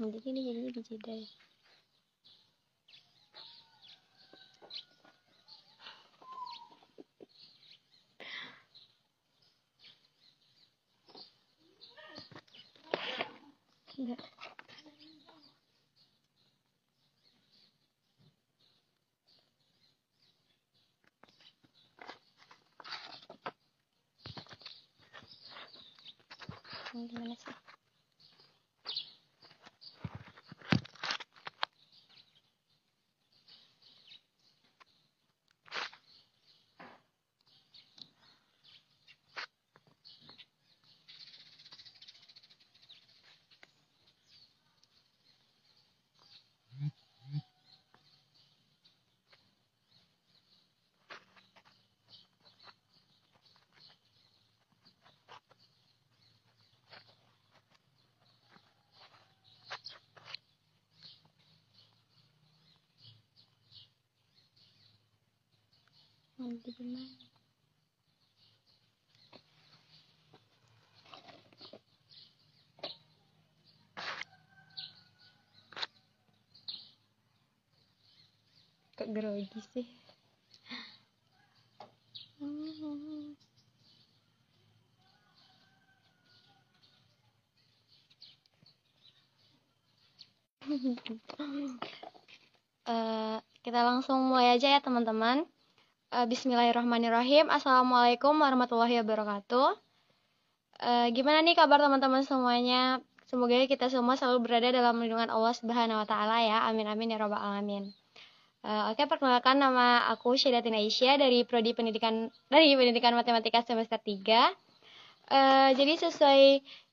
Nanti ini jadinya dijeda ya. Enggak. Ini gimana sih? Nanti gimana? Kok grogi sih? Eh, kita langsung mulai aja ya teman-teman. Eh, Bismillahirrahmanirrahim. Assalamualaikum warahmatullahi wabarakatuh. Eh, gimana nih kabar teman-teman semuanya? Semoga kita semua selalu berada dalam lindungan Allah Subhanahu wa taala ya. Amin amin ya rabbal alamin. Eh, oke, perkenalkan nama aku Syedatin Aisyah dari prodi pendidikan dari Pendidikan Matematika semester 3. Eh, jadi sesuai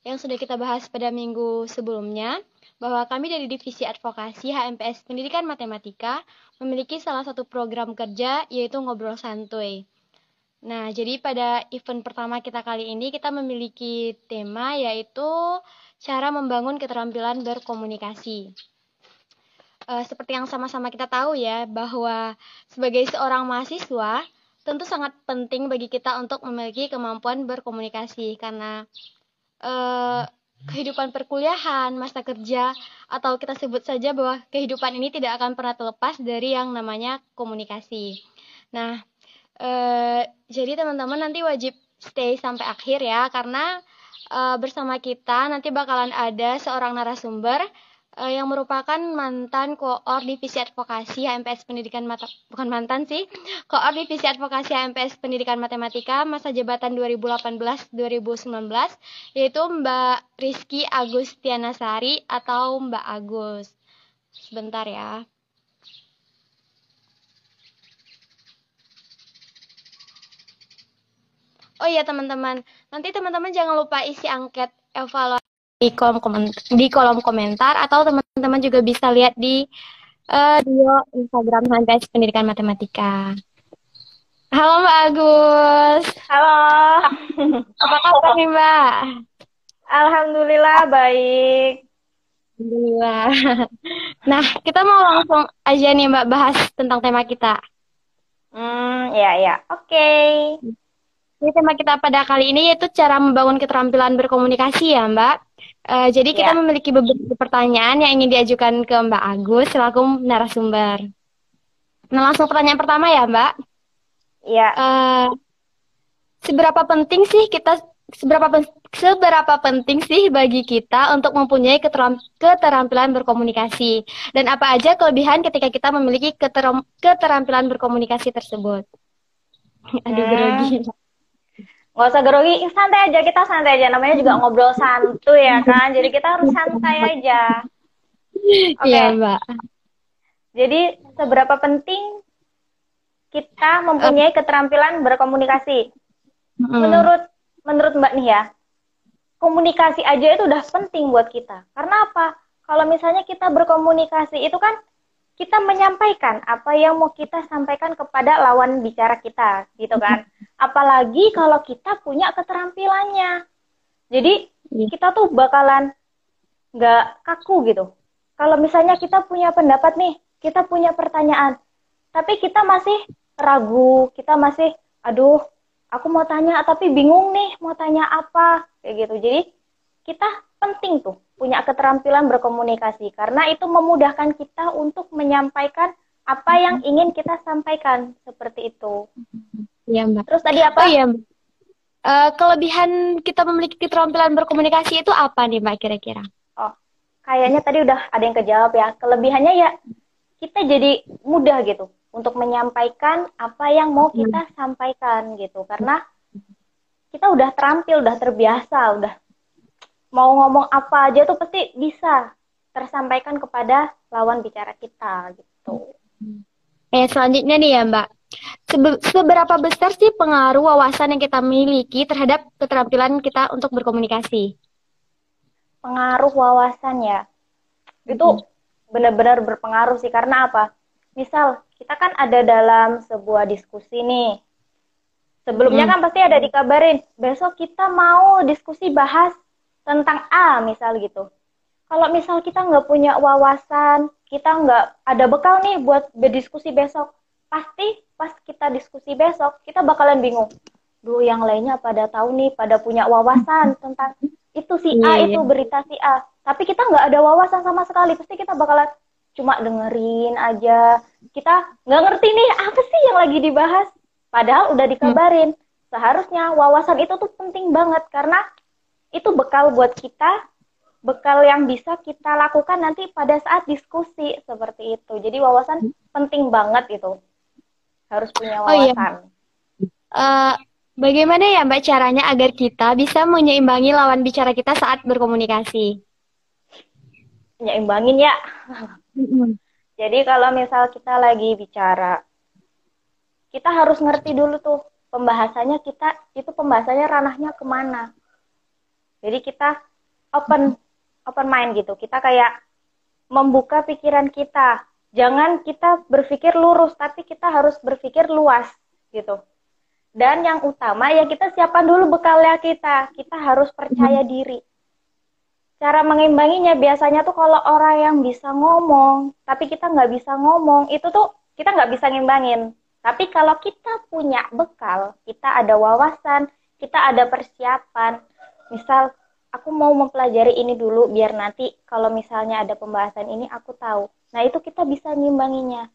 yang sudah kita bahas pada minggu sebelumnya, bahwa kami dari Divisi Advokasi HMPS Pendidikan Matematika memiliki salah satu program kerja yaitu ngobrol santuy. Nah, jadi pada event pertama kita kali ini kita memiliki tema yaitu cara membangun keterampilan berkomunikasi. Eh, seperti yang sama-sama kita tahu ya, bahwa sebagai seorang mahasiswa tentu sangat penting bagi kita untuk memiliki kemampuan berkomunikasi karena eh, kehidupan perkuliahan, masa kerja, atau kita sebut saja bahwa kehidupan ini tidak akan pernah terlepas dari yang namanya komunikasi. Nah, eh, jadi teman-teman nanti wajib stay sampai akhir ya, karena eh, bersama kita nanti bakalan ada seorang narasumber eh, yang merupakan mantan koor divisi advokasi HMPS Pendidikan Mata bukan mantan sih, koor divisi advokasi HMPS Pendidikan Matematika masa jabatan 2018-2019 yaitu Mbak Rizky Agustiana Sari atau Mbak Agus. Sebentar ya. Oh iya teman-teman, nanti teman-teman jangan lupa isi angket evaluasi di kolom komentar, di kolom komentar atau teman-teman juga bisa lihat di uh, bio Instagram HMPS Pendidikan Matematika. Halo Mbak Agus. Halo. Apa kabar nih Mbak? Alhamdulillah baik. Alhamdulillah. Nah, kita mau langsung aja nih Mbak bahas tentang tema kita. Hmm, ya ya. Oke. Okay. Jadi tema kita pada kali ini yaitu cara membangun keterampilan berkomunikasi ya Mbak. Uh, jadi kita ya. memiliki beberapa pertanyaan yang ingin diajukan ke Mbak Agus selaku narasumber. Nah langsung pertanyaan pertama ya Mbak. Iya. Uh, seberapa penting sih kita seberapa seberapa penting sih bagi kita untuk mempunyai keteram, keterampilan berkomunikasi dan apa aja kelebihan ketika kita memiliki keteram, keterampilan berkomunikasi tersebut? Aduh hmm. grogi nggak usah grogi santai aja kita santai aja. Namanya juga ngobrol santuy ya kan jadi kita harus santai aja. Oke. Okay. iya mbak. Jadi seberapa penting kita mempunyai keterampilan berkomunikasi? Hmm. menurut menurut mbak nih ya komunikasi aja itu udah penting buat kita. Karena apa? Kalau misalnya kita berkomunikasi itu kan kita menyampaikan apa yang mau kita sampaikan kepada lawan bicara kita gitu kan apalagi kalau kita punya keterampilannya jadi yeah. kita tuh bakalan nggak kaku gitu kalau misalnya kita punya pendapat nih kita punya pertanyaan tapi kita masih ragu kita masih aduh aku mau tanya tapi bingung nih mau tanya apa kayak gitu jadi kita penting tuh punya keterampilan berkomunikasi karena itu memudahkan kita untuk menyampaikan apa yang mm-hmm. ingin kita sampaikan seperti itu. Iya mbak. Terus tadi apa? Oh iya. Uh, kelebihan kita memiliki keterampilan berkomunikasi itu apa nih mbak kira-kira? Oh, kayaknya tadi udah ada yang kejawab ya. Kelebihannya ya kita jadi mudah gitu untuk menyampaikan apa yang mau kita hmm. sampaikan gitu karena kita udah terampil, udah terbiasa, udah mau ngomong apa aja tuh pasti bisa tersampaikan kepada lawan bicara kita gitu. Eh selanjutnya nih ya Mbak, seberapa besar sih pengaruh wawasan yang kita miliki terhadap keterampilan kita untuk berkomunikasi? Pengaruh wawasan ya, itu hmm. benar-benar berpengaruh sih karena apa? Misal kita kan ada dalam sebuah diskusi nih. Sebelumnya hmm. kan pasti ada dikabarin, besok kita mau diskusi bahas tentang A misal gitu. Kalau misal kita nggak punya wawasan, kita nggak ada bekal nih buat berdiskusi besok, pasti pas kita diskusi besok kita bakalan bingung. Duh, yang lainnya pada tahu nih, pada punya wawasan tentang itu si A yeah, itu yeah. berita si A. Tapi kita nggak ada wawasan sama sekali, pasti kita bakalan cuma dengerin aja. Kita nggak ngerti nih apa sih yang lagi dibahas. Padahal udah dikabarin. Seharusnya wawasan itu tuh penting banget karena itu bekal buat kita, bekal yang bisa kita lakukan nanti pada saat diskusi seperti itu. Jadi wawasan penting banget itu. Harus punya wawasan. Oh, iya. uh, bagaimana ya Mbak caranya agar kita bisa menyeimbangi lawan bicara kita saat berkomunikasi? Nyeimbangin ya. Jadi kalau misal kita lagi bicara, kita harus ngerti dulu tuh pembahasannya kita itu pembahasannya ranahnya ke mana jadi kita open open mind gitu. Kita kayak membuka pikiran kita. Jangan kita berpikir lurus, tapi kita harus berpikir luas gitu. Dan yang utama ya kita siapkan dulu bekalnya kita. Kita harus percaya diri. Cara mengimbanginya biasanya tuh kalau orang yang bisa ngomong, tapi kita nggak bisa ngomong, itu tuh kita nggak bisa ngimbangin. Tapi kalau kita punya bekal, kita ada wawasan, kita ada persiapan, misal aku mau mempelajari ini dulu biar nanti kalau misalnya ada pembahasan ini aku tahu. Nah, itu kita bisa ngimbanginya.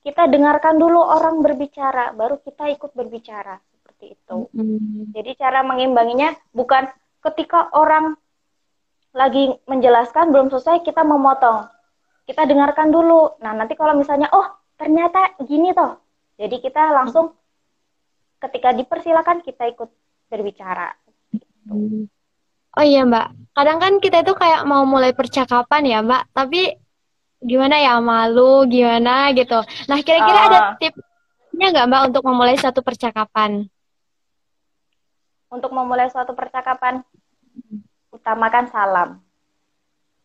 Kita dengarkan dulu orang berbicara, baru kita ikut berbicara seperti itu. Mm-hmm. Jadi cara mengimbanginya bukan ketika orang lagi menjelaskan belum selesai kita memotong. Kita dengarkan dulu. Nah, nanti kalau misalnya oh, ternyata gini toh. Jadi kita langsung ketika dipersilakan kita ikut berbicara. Hmm. Oh iya Mbak, kadang kan kita itu kayak mau mulai percakapan ya Mbak, tapi gimana ya malu, gimana gitu. Nah kira-kira uh, ada ah. tipsnya nggak Mbak untuk memulai suatu percakapan? Untuk memulai suatu percakapan, utamakan salam.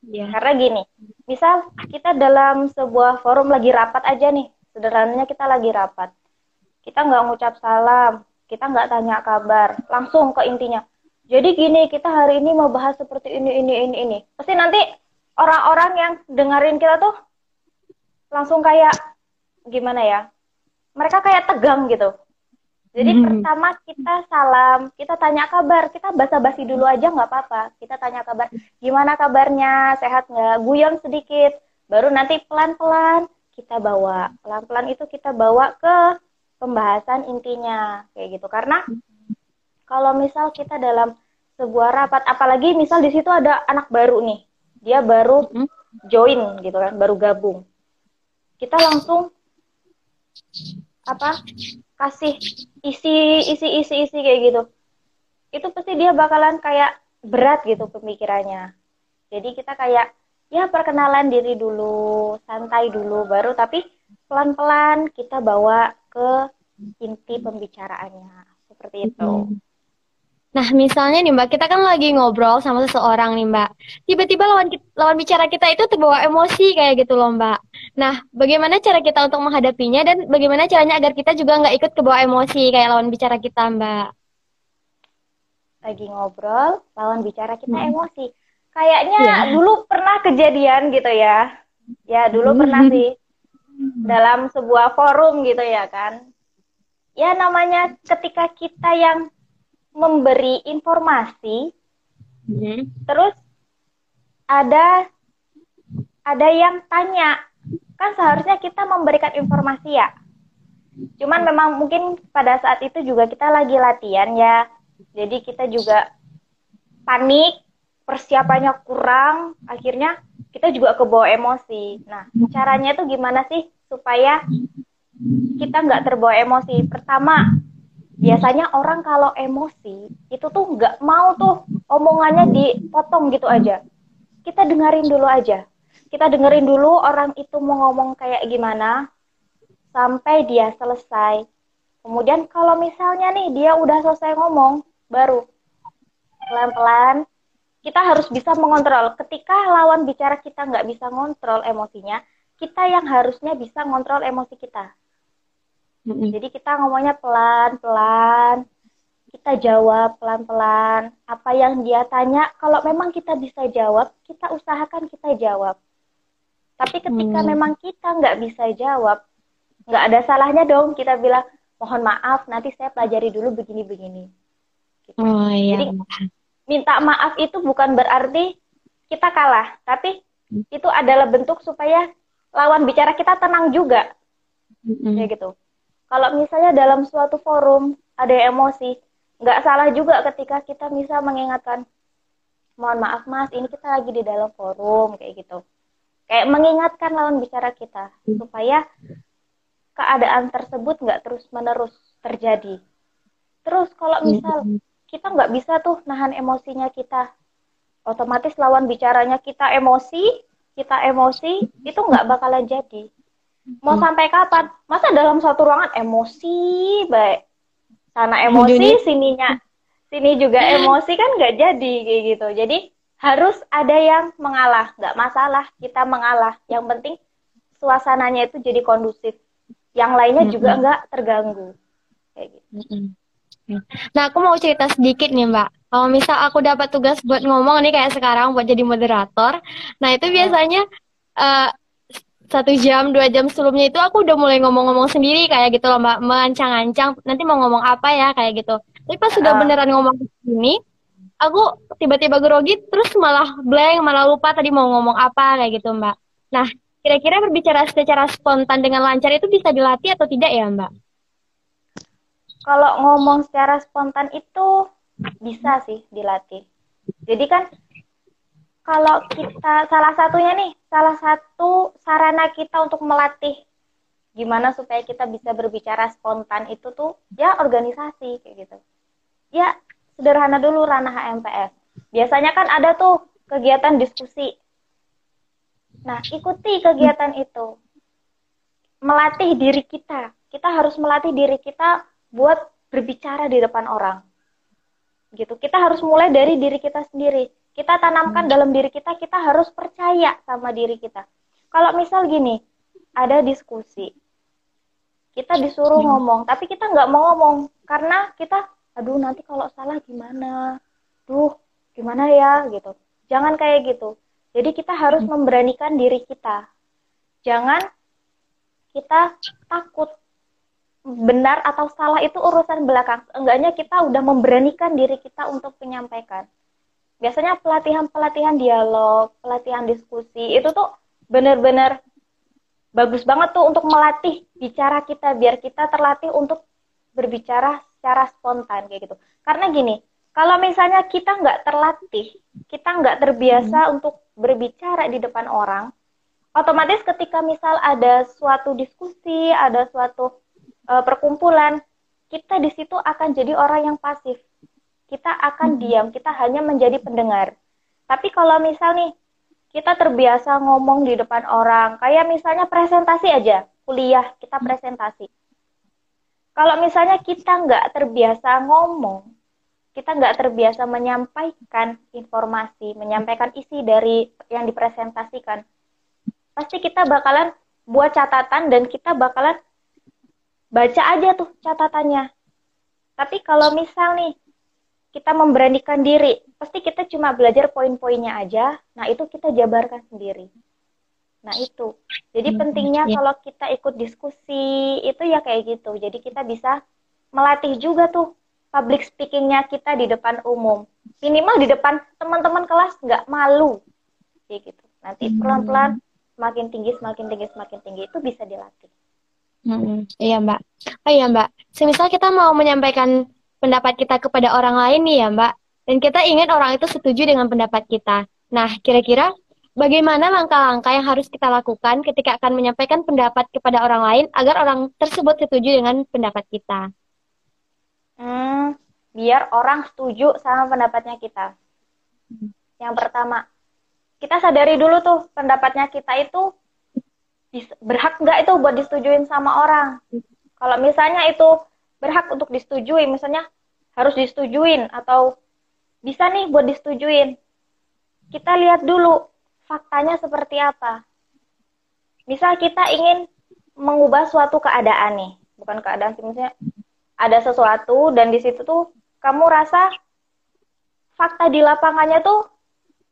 Yeah. Karena gini, misal kita dalam sebuah forum lagi rapat aja nih, sederhananya kita lagi rapat. Kita nggak ngucap salam, kita nggak tanya kabar, langsung ke intinya jadi gini, kita hari ini mau bahas seperti ini, ini, ini, ini. Pasti nanti orang-orang yang dengerin kita tuh langsung kayak gimana ya? Mereka kayak tegang gitu. Jadi hmm. pertama kita salam, kita tanya kabar, kita basa-basi dulu aja nggak apa-apa. Kita tanya kabar, gimana kabarnya, sehat nggak, guyon sedikit. Baru nanti pelan-pelan kita bawa, pelan-pelan itu kita bawa ke pembahasan intinya kayak gitu. Karena kalau misal kita dalam sebuah rapat, apalagi misal di situ ada anak baru nih, dia baru hmm? join gitu kan, baru gabung, kita langsung apa kasih isi isi isi isi kayak gitu, itu pasti dia bakalan kayak berat gitu pemikirannya. Jadi kita kayak ya perkenalan diri dulu, santai dulu, baru tapi pelan-pelan kita bawa ke inti pembicaraannya seperti itu. Nah, misalnya nih Mbak, kita kan lagi ngobrol sama seseorang nih Mbak. Tiba-tiba lawan lawan bicara kita itu terbawa emosi kayak gitu loh Mbak. Nah, bagaimana cara kita untuk menghadapinya dan bagaimana caranya agar kita juga nggak ikut ke bawah emosi kayak lawan bicara kita, Mbak? Lagi ngobrol, lawan bicara kita hmm. emosi. Kayaknya yeah. dulu pernah kejadian gitu ya. Ya, dulu hmm. pernah sih. Dalam sebuah forum gitu ya kan. Ya namanya ketika kita yang memberi informasi, hmm. terus ada ada yang tanya. Kan seharusnya kita memberikan informasi ya. Cuman memang mungkin pada saat itu juga kita lagi latihan ya. Jadi kita juga panik persiapannya kurang akhirnya kita juga kebawa emosi. Nah caranya itu gimana sih supaya kita nggak terbawa emosi? Pertama biasanya orang kalau emosi itu tuh nggak mau tuh omongannya dipotong gitu aja kita dengerin dulu aja kita dengerin dulu orang itu mau ngomong kayak gimana sampai dia selesai. Kemudian kalau misalnya nih dia udah selesai ngomong, baru pelan-pelan kita harus bisa mengontrol. Ketika lawan bicara kita nggak bisa ngontrol emosinya, kita yang harusnya bisa ngontrol emosi kita. Mm-hmm. Jadi kita ngomongnya pelan-pelan, kita jawab pelan-pelan. Apa yang dia tanya, kalau memang kita bisa jawab, kita usahakan kita jawab. Tapi ketika hmm. memang kita nggak bisa jawab, nggak ada salahnya dong kita bilang mohon maaf nanti saya pelajari dulu begini-begini. Gitu. Oh, iya. Jadi minta maaf itu bukan berarti kita kalah, tapi hmm. itu adalah bentuk supaya lawan bicara kita tenang juga. Hmm. Ya gitu. Kalau misalnya dalam suatu forum ada emosi, nggak salah juga ketika kita bisa mengingatkan, mohon maaf mas, ini kita lagi di dalam forum kayak gitu kayak mengingatkan lawan bicara kita supaya keadaan tersebut nggak terus menerus terjadi. Terus kalau misal kita nggak bisa tuh nahan emosinya kita, otomatis lawan bicaranya kita emosi, kita emosi itu nggak bakalan jadi. Mau hmm. sampai kapan? Masa dalam satu ruangan emosi baik, sana emosi, sininya, sini juga emosi kan nggak jadi kayak gitu. Jadi harus ada yang mengalah nggak masalah kita mengalah yang penting suasananya itu jadi kondusif yang lainnya mm -hmm. juga nggak terganggu kayak gitu mm -hmm. nah aku mau cerita sedikit nih mbak kalau misal aku dapat tugas buat ngomong nih kayak sekarang buat jadi moderator nah itu biasanya uh, satu jam dua jam sebelumnya itu aku udah mulai ngomong-ngomong sendiri kayak gitu loh mbak. Mengancang-ancang nanti mau ngomong apa ya kayak gitu. Tapi pas sudah uh. beneran ngomong ini aku tiba-tiba grogi terus malah blank malah lupa tadi mau ngomong apa kayak gitu mbak. Nah kira-kira berbicara secara spontan dengan lancar itu bisa dilatih atau tidak ya mbak? Kalau ngomong secara spontan itu bisa sih dilatih. Jadi kan kalau kita salah satunya nih salah satu sarana kita untuk melatih gimana supaya kita bisa berbicara spontan itu tuh ya organisasi kayak gitu ya sederhana dulu ranah HMPS. Biasanya kan ada tuh kegiatan diskusi. Nah, ikuti kegiatan itu. Melatih diri kita. Kita harus melatih diri kita buat berbicara di depan orang. Gitu. Kita harus mulai dari diri kita sendiri. Kita tanamkan dalam diri kita, kita harus percaya sama diri kita. Kalau misal gini, ada diskusi. Kita disuruh ngomong, tapi kita nggak mau ngomong karena kita aduh nanti kalau salah gimana? Duh gimana ya? Gitu. Jangan kayak gitu. Jadi kita harus hmm. memberanikan diri kita. Jangan kita takut benar atau salah itu urusan belakang. Enggaknya kita udah memberanikan diri kita untuk menyampaikan biasanya pelatihan-pelatihan dialog pelatihan diskusi itu tuh benar-benar bagus banget tuh untuk melatih bicara kita biar kita terlatih untuk berbicara secara spontan kayak gitu. Karena gini, kalau misalnya kita nggak terlatih, kita nggak terbiasa hmm. untuk berbicara di depan orang, otomatis ketika misal ada suatu diskusi, ada suatu uh, perkumpulan, kita di situ akan jadi orang yang pasif. Kita akan hmm. diam, kita hanya menjadi pendengar. Tapi kalau misal nih kita terbiasa ngomong di depan orang, kayak misalnya presentasi aja, kuliah kita hmm. presentasi. Kalau misalnya kita nggak terbiasa ngomong, kita nggak terbiasa menyampaikan informasi, menyampaikan isi dari yang dipresentasikan, pasti kita bakalan buat catatan dan kita bakalan baca aja tuh catatannya. Tapi kalau misal nih kita memberanikan diri, pasti kita cuma belajar poin-poinnya aja. Nah, itu kita jabarkan sendiri. Nah, itu. Jadi hmm, pentingnya ya. kalau kita ikut diskusi itu ya kayak gitu. Jadi kita bisa melatih juga tuh public speakingnya kita di depan umum. Minimal di depan teman-teman kelas nggak malu. Kayak gitu. Nanti hmm. pelan-pelan semakin tinggi, semakin tinggi, semakin tinggi itu bisa dilatih. Hmm, iya Mbak. Oh iya Mbak, semisal kita mau menyampaikan pendapat kita kepada orang lain nih ya Mbak, dan kita ingin orang itu setuju dengan pendapat kita. Nah, kira-kira bagaimana langkah-langkah yang harus kita lakukan ketika akan menyampaikan pendapat kepada orang lain agar orang tersebut setuju dengan pendapat kita? Hmm, biar orang setuju sama pendapatnya kita. Yang pertama, kita sadari dulu tuh pendapatnya kita itu berhak nggak itu buat disetujuin sama orang. Kalau misalnya itu berhak untuk disetujui, misalnya harus disetujuin atau bisa nih buat disetujuin. Kita lihat dulu faktanya seperti apa. Misal kita ingin mengubah suatu keadaan nih, bukan keadaan sih, misalnya ada sesuatu dan di situ tuh kamu rasa fakta di lapangannya tuh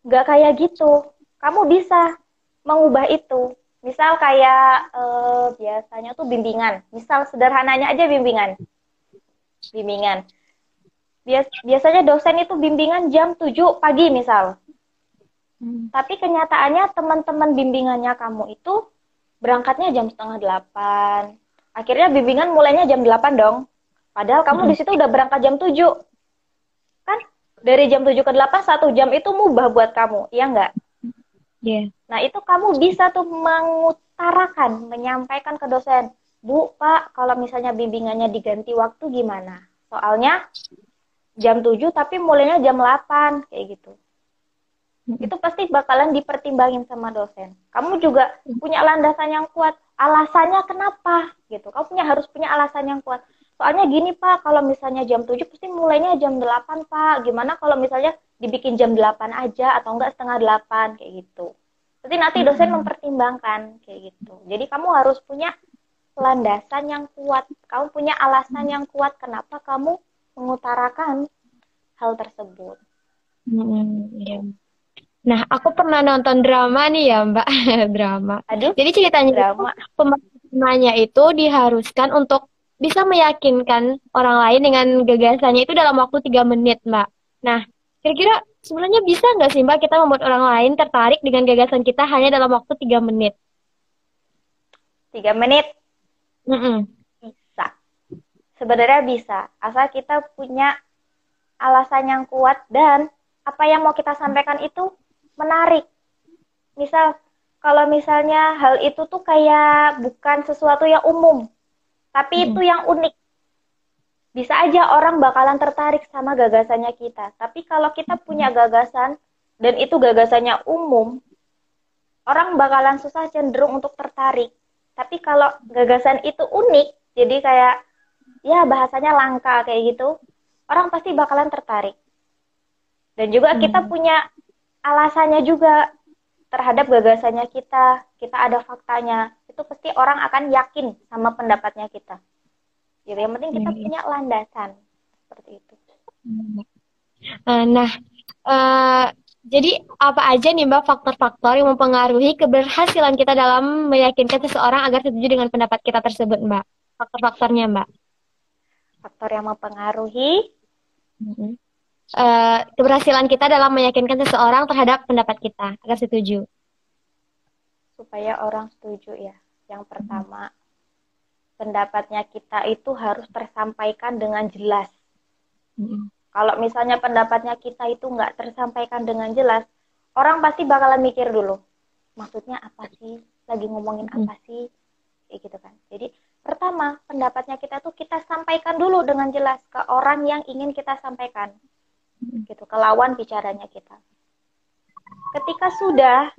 nggak kayak gitu. Kamu bisa mengubah itu. Misal kayak eh, biasanya tuh bimbingan. Misal sederhananya aja bimbingan. Bimbingan. Bias biasanya dosen itu bimbingan jam 7 pagi misal. Hmm. Tapi kenyataannya teman-teman bimbingannya kamu itu berangkatnya jam setengah delapan. Akhirnya bimbingan mulainya jam 8 dong. Padahal kamu hmm. di situ udah berangkat jam 7. Kan dari jam 7 ke 8 satu jam itu mubah buat kamu, iya nggak? Yeah. Nah, itu kamu bisa tuh mengutarakan, menyampaikan ke dosen, Bu, Pak, kalau misalnya bimbingannya diganti waktu gimana? Soalnya jam 7 tapi mulainya jam 8, kayak gitu. Hmm. Itu pasti bakalan dipertimbangin sama dosen. Kamu juga punya landasan yang kuat. Alasannya kenapa? Gitu. Kamu punya harus punya alasan yang kuat soalnya gini pak kalau misalnya jam 7 pasti mulainya jam 8 pak gimana kalau misalnya dibikin jam 8 aja atau enggak setengah 8 kayak gitu Jadi nanti dosen hmm. mempertimbangkan kayak gitu jadi kamu harus punya landasan yang kuat kamu punya alasan yang kuat kenapa kamu mengutarakan hal tersebut hmm, ya. Nah, aku pernah nonton drama nih ya, Mbak. drama. Aduh. Jadi ceritanya drama. pemerannya itu diharuskan untuk bisa meyakinkan orang lain dengan gagasannya itu dalam waktu tiga menit, Mbak. Nah, kira-kira sebenarnya bisa nggak sih, Mbak, kita membuat orang lain tertarik dengan gagasan kita hanya dalam waktu tiga menit? Tiga menit? Mm -mm. Sebenarnya bisa, asal kita punya alasan yang kuat dan apa yang mau kita sampaikan itu menarik. Misal, kalau misalnya hal itu tuh kayak bukan sesuatu yang umum, tapi hmm. itu yang unik. Bisa aja orang bakalan tertarik sama gagasannya kita. Tapi kalau kita punya gagasan dan itu gagasannya umum, orang bakalan susah cenderung untuk tertarik. Tapi kalau gagasan itu unik, jadi kayak ya bahasanya langka kayak gitu, orang pasti bakalan tertarik. Dan juga hmm. kita punya alasannya juga terhadap gagasannya kita, kita ada faktanya itu pasti orang akan yakin sama pendapatnya kita. Jadi yang penting kita hmm. punya landasan seperti itu. Uh, nah, uh, jadi apa aja nih Mbak faktor-faktor yang mempengaruhi keberhasilan kita dalam meyakinkan seseorang agar setuju dengan pendapat kita tersebut, Mbak? Faktor-faktornya, Mbak? Faktor yang mempengaruhi uh, keberhasilan kita dalam meyakinkan seseorang terhadap pendapat kita agar setuju. Supaya orang setuju ya. Yang pertama, pendapatnya kita itu harus tersampaikan dengan jelas. Hmm. Kalau misalnya pendapatnya kita itu nggak tersampaikan dengan jelas, orang pasti bakalan mikir dulu, maksudnya apa sih? Lagi ngomongin hmm. apa sih? Kayak gitu kan. Jadi pertama, pendapatnya kita tuh kita sampaikan dulu dengan jelas ke orang yang ingin kita sampaikan. Gitu, ke lawan bicaranya kita. Ketika sudah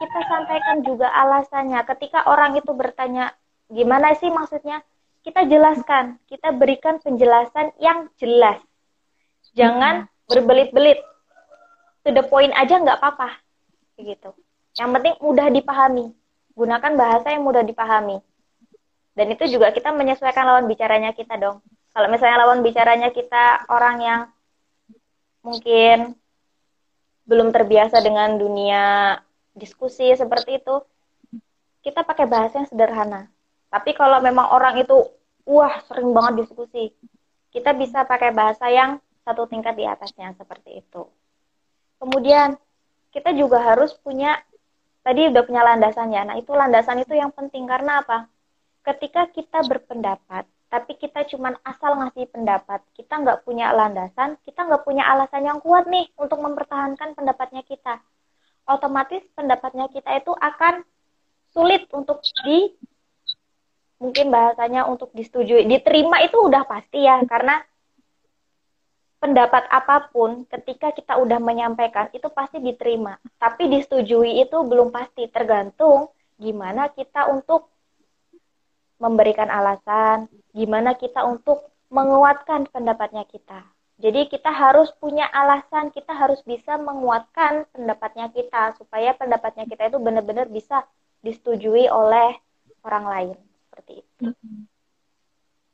kita sampaikan juga alasannya. Ketika orang itu bertanya, gimana sih maksudnya? Kita jelaskan, kita berikan penjelasan yang jelas. Jangan berbelit-belit. To the point aja nggak apa-apa. Begitu. Yang penting mudah dipahami. Gunakan bahasa yang mudah dipahami. Dan itu juga kita menyesuaikan lawan bicaranya kita dong. Kalau misalnya lawan bicaranya kita orang yang mungkin belum terbiasa dengan dunia diskusi seperti itu, kita pakai bahasa yang sederhana. Tapi kalau memang orang itu, wah sering banget diskusi, kita bisa pakai bahasa yang satu tingkat di atasnya seperti itu. Kemudian kita juga harus punya tadi udah punya landasannya. Nah, itu landasan itu yang penting karena apa? Ketika kita berpendapat, tapi kita cuma asal ngasih pendapat, kita nggak punya landasan, kita nggak punya alasan yang kuat nih untuk mempertahankan pendapatnya kita. Otomatis pendapatnya kita itu akan sulit untuk di mungkin bahasanya untuk disetujui, diterima itu udah pasti ya karena pendapat apa pun ketika kita udah menyampaikan itu pasti diterima. Tapi disetujui itu belum pasti, tergantung gimana kita untuk memberikan alasan, gimana kita untuk menguatkan pendapatnya kita. Jadi kita harus punya alasan, kita harus bisa menguatkan pendapatnya kita supaya pendapatnya kita itu benar-benar bisa disetujui oleh orang lain seperti itu.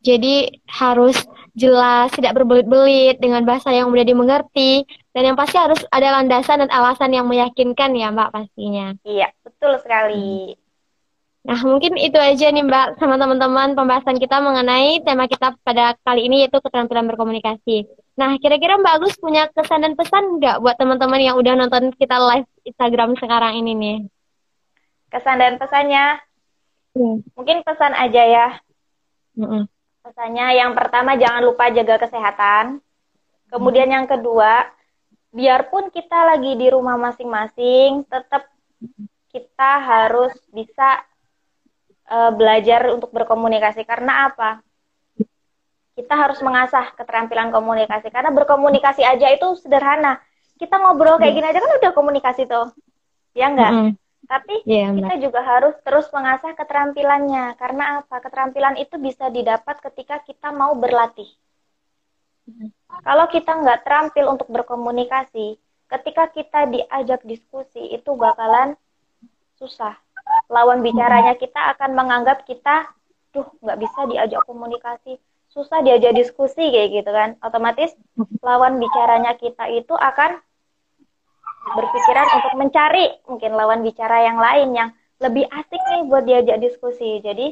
Jadi harus jelas, tidak berbelit-belit dengan bahasa yang mudah dimengerti dan yang pasti harus ada landasan dan alasan yang meyakinkan ya Mbak pastinya. Iya, betul sekali. Nah, mungkin itu aja nih Mbak sama teman-teman pembahasan kita mengenai tema kita pada kali ini yaitu keterampilan berkomunikasi. Nah, kira-kira Mbak Agus punya kesan dan pesan nggak buat teman-teman yang udah nonton kita live Instagram sekarang ini nih? Kesan dan pesannya? Hmm. Mungkin pesan aja ya. Hmm Pesannya yang pertama jangan lupa jaga kesehatan. Kemudian yang kedua, biarpun kita lagi di rumah masing-masing, tetap kita harus bisa uh, belajar untuk berkomunikasi. Karena apa? Kita harus mengasah keterampilan komunikasi. Karena berkomunikasi aja itu sederhana. Kita ngobrol kayak gini aja kan udah komunikasi tuh. Ya enggak? Mm -hmm. Tapi yeah, kita juga harus terus mengasah keterampilannya. Karena apa? Keterampilan itu bisa didapat ketika kita mau berlatih. Kalau kita nggak terampil untuk berkomunikasi, ketika kita diajak diskusi itu bakalan susah. Lawan bicaranya kita akan menganggap kita, tuh nggak bisa diajak komunikasi, susah diajak diskusi kayak gitu kan. Otomatis lawan bicaranya kita itu akan berpikiran untuk mencari mungkin lawan bicara yang lain yang lebih asik nih buat diajak diskusi. Jadi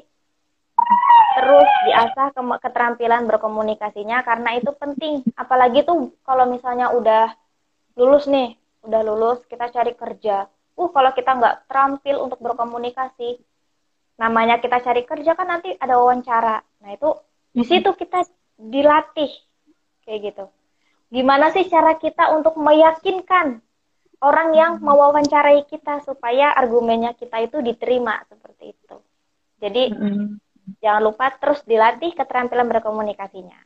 terus diasah ke keterampilan berkomunikasinya karena itu penting. Apalagi tuh kalau misalnya udah lulus nih, udah lulus kita cari kerja. Uh kalau kita nggak terampil untuk berkomunikasi, namanya kita cari kerja kan nanti ada wawancara. Nah itu di situ kita dilatih kayak gitu. Gimana sih cara kita untuk meyakinkan orang yang mewawancarai kita supaya argumennya kita itu diterima seperti itu. Jadi mm-hmm. jangan lupa terus dilatih keterampilan berkomunikasinya.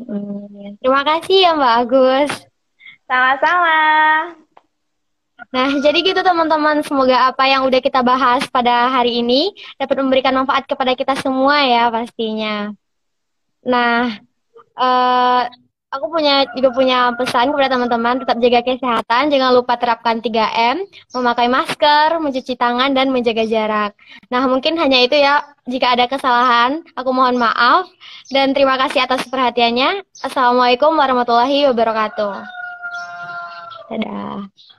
Mm-hmm. Terima kasih ya Mbak Agus. Sama-sama. Nah, jadi gitu teman-teman, semoga apa yang udah kita bahas pada hari ini dapat memberikan manfaat kepada kita semua ya pastinya. Nah, uh, aku punya juga punya pesan kepada teman-teman tetap jaga kesehatan, jangan lupa terapkan 3M, memakai masker, mencuci tangan dan menjaga jarak. Nah, mungkin hanya itu ya. Jika ada kesalahan, aku mohon maaf dan terima kasih atas perhatiannya. Assalamualaikum warahmatullahi wabarakatuh. Dadah.